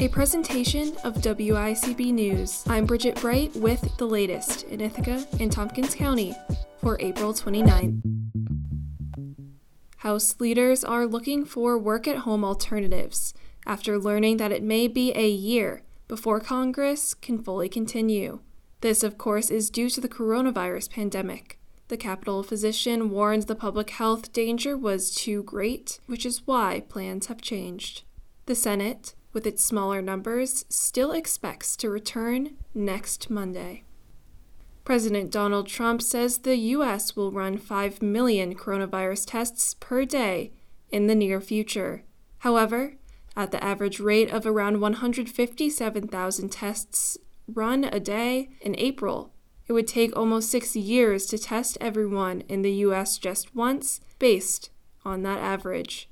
A presentation of WICB News. I'm Bridget Bright with the latest in Ithaca and Tompkins County for April 29th. House leaders are looking for work at home alternatives after learning that it may be a year before Congress can fully continue. This, of course, is due to the coronavirus pandemic. The Capitol physician warned the public health danger was too great, which is why plans have changed. The Senate, with its smaller numbers, still expects to return next Monday. President Donald Trump says the U.S. will run 5 million coronavirus tests per day in the near future. However, at the average rate of around 157,000 tests run a day in April, it would take almost six years to test everyone in the U.S. just once, based on that average.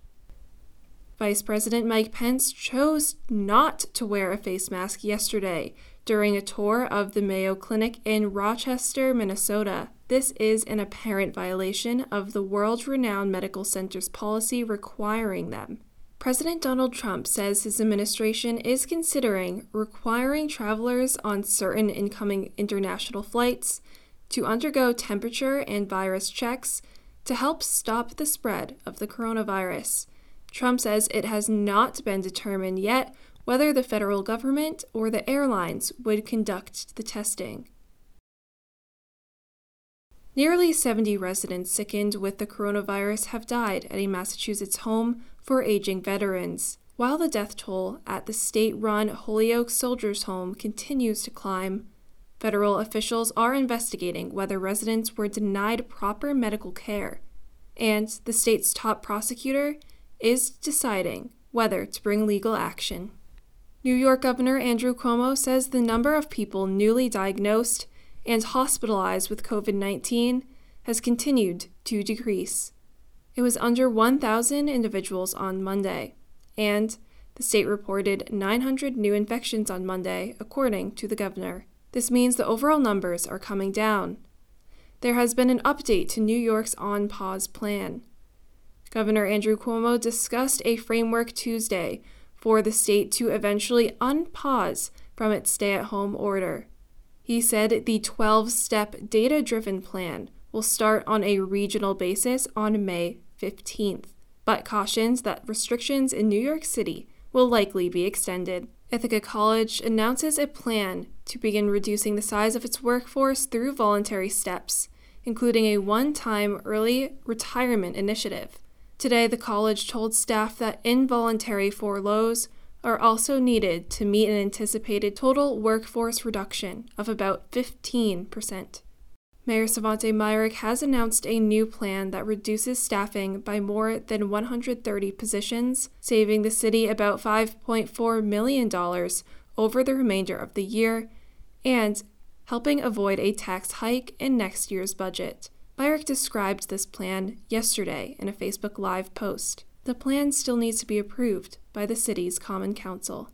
Vice President Mike Pence chose not to wear a face mask yesterday during a tour of the Mayo Clinic in Rochester, Minnesota. This is an apparent violation of the world renowned medical center's policy requiring them. President Donald Trump says his administration is considering requiring travelers on certain incoming international flights to undergo temperature and virus checks to help stop the spread of the coronavirus. Trump says it has not been determined yet whether the federal government or the airlines would conduct the testing. Nearly 70 residents sickened with the coronavirus have died at a Massachusetts home for aging veterans, while the death toll at the state run Holyoke Soldiers Home continues to climb. Federal officials are investigating whether residents were denied proper medical care, and the state's top prosecutor is deciding whether to bring legal action. New York Governor Andrew Cuomo says the number of people newly diagnosed and hospitalized with COVID 19 has continued to decrease. It was under 1,000 individuals on Monday, and the state reported 900 new infections on Monday, according to the governor. This means the overall numbers are coming down. There has been an update to New York's on pause plan. Governor Andrew Cuomo discussed a framework Tuesday for the state to eventually unpause from its stay at home order. He said the 12 step data driven plan will start on a regional basis on May 15th, but cautions that restrictions in New York City will likely be extended. Ithaca College announces a plan to begin reducing the size of its workforce through voluntary steps, including a one time early retirement initiative. Today, the college told staff that involuntary furloughs are also needed to meet an anticipated total workforce reduction of about 15%. Mayor Svante Myrick has announced a new plan that reduces staffing by more than 130 positions, saving the city about $5.4 million over the remainder of the year and helping avoid a tax hike in next year's budget. Myrick described this plan yesterday in a Facebook Live post. The plan still needs to be approved by the city's Common Council.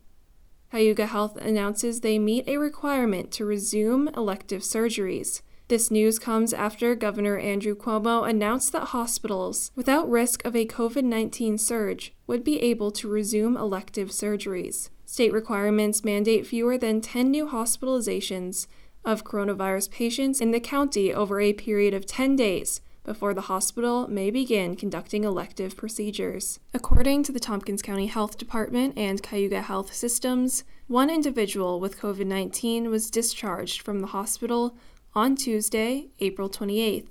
Cayuga Health announces they meet a requirement to resume elective surgeries. This news comes after Governor Andrew Cuomo announced that hospitals without risk of a COVID 19 surge would be able to resume elective surgeries. State requirements mandate fewer than 10 new hospitalizations of coronavirus patients in the county over a period of 10 days before the hospital may begin conducting elective procedures. According to the Tompkins County Health Department and Cayuga Health Systems, one individual with COVID 19 was discharged from the hospital on Tuesday, April 28th.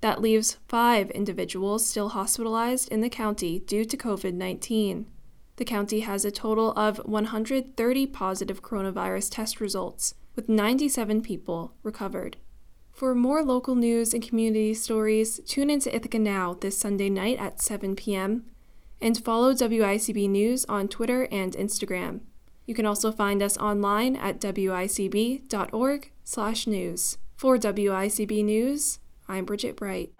That leaves five individuals still hospitalized in the county due to COVID 19. The county has a total of 130 positive coronavirus test results, with 97 people recovered. For more local news and community stories, tune into Ithaca Now this Sunday night at 7 p.m. and follow WICB News on Twitter and Instagram. You can also find us online at wicb.org/news. For WICB News, I'm Bridget Bright.